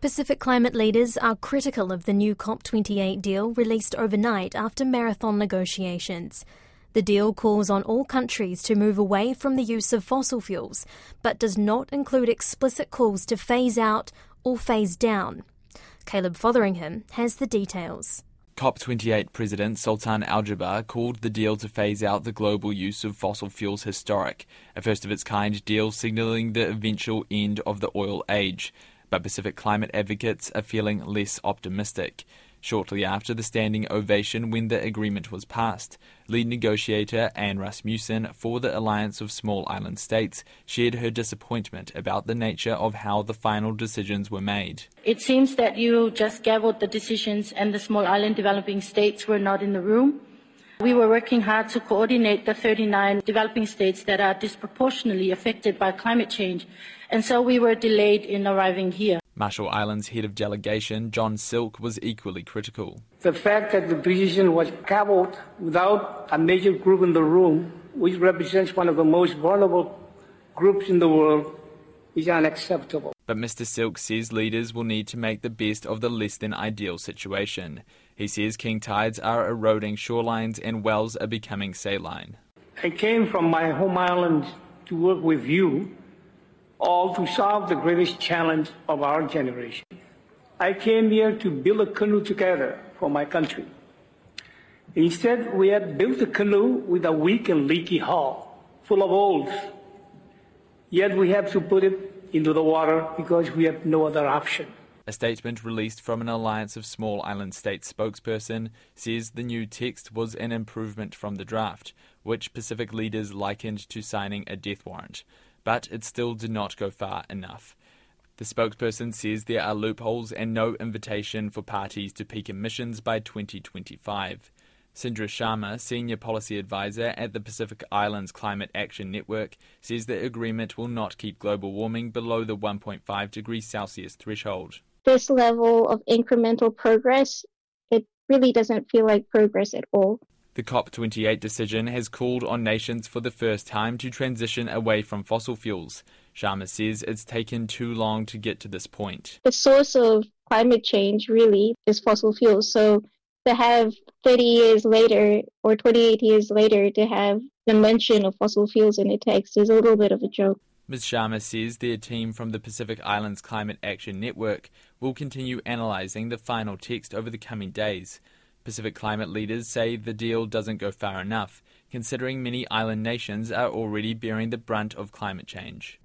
Pacific climate leaders are critical of the new COP28 deal released overnight after marathon negotiations. The deal calls on all countries to move away from the use of fossil fuels, but does not include explicit calls to phase out or phase down. Caleb Fotheringham has the details. COP28 President Sultan Al Jaber called the deal to phase out the global use of fossil fuels historic, a first of its kind deal signalling the eventual end of the oil age but Pacific climate advocates are feeling less optimistic. Shortly after the standing ovation when the agreement was passed, lead negotiator Anne Rasmussen for the Alliance of Small Island States shared her disappointment about the nature of how the final decisions were made. It seems that you just gavelled the decisions and the small island developing states were not in the room. We were working hard to coordinate the 39 developing states that are disproportionately affected by climate change and so we were delayed in arriving here. Marshall Islands head of delegation John Silk was equally critical. The fact that the decision was gavelled without a major group in the room, which represents one of the most vulnerable groups in the world, is unacceptable. But Mr. Silk says leaders will need to make the best of the less than ideal situation. He says king tides are eroding shorelines and wells are becoming saline. I came from my home island to work with you all to solve the greatest challenge of our generation. I came here to build a canoe together for my country. Instead, we have built a canoe with a weak and leaky hull, full of holes. Yet we have to put it into the water because we have no other option. A statement released from an Alliance of Small Island States spokesperson says the new text was an improvement from the draft, which Pacific leaders likened to signing a death warrant but it still did not go far enough. The spokesperson says there are loopholes and no invitation for parties to peak emissions by 2025. Sindra Sharma, Senior Policy Advisor at the Pacific Islands Climate Action Network, says the agreement will not keep global warming below the 1.5 degrees Celsius threshold. This level of incremental progress, it really doesn't feel like progress at all. The COP28 decision has called on nations for the first time to transition away from fossil fuels. Sharma says it's taken too long to get to this point. The source of climate change really is fossil fuels. So to have 30 years later or 28 years later to have the mention of fossil fuels in the text is a little bit of a joke. Ms. Sharma says their team from the Pacific Islands Climate Action Network will continue analysing the final text over the coming days. Pacific climate leaders say the deal doesn't go far enough, considering many island nations are already bearing the brunt of climate change.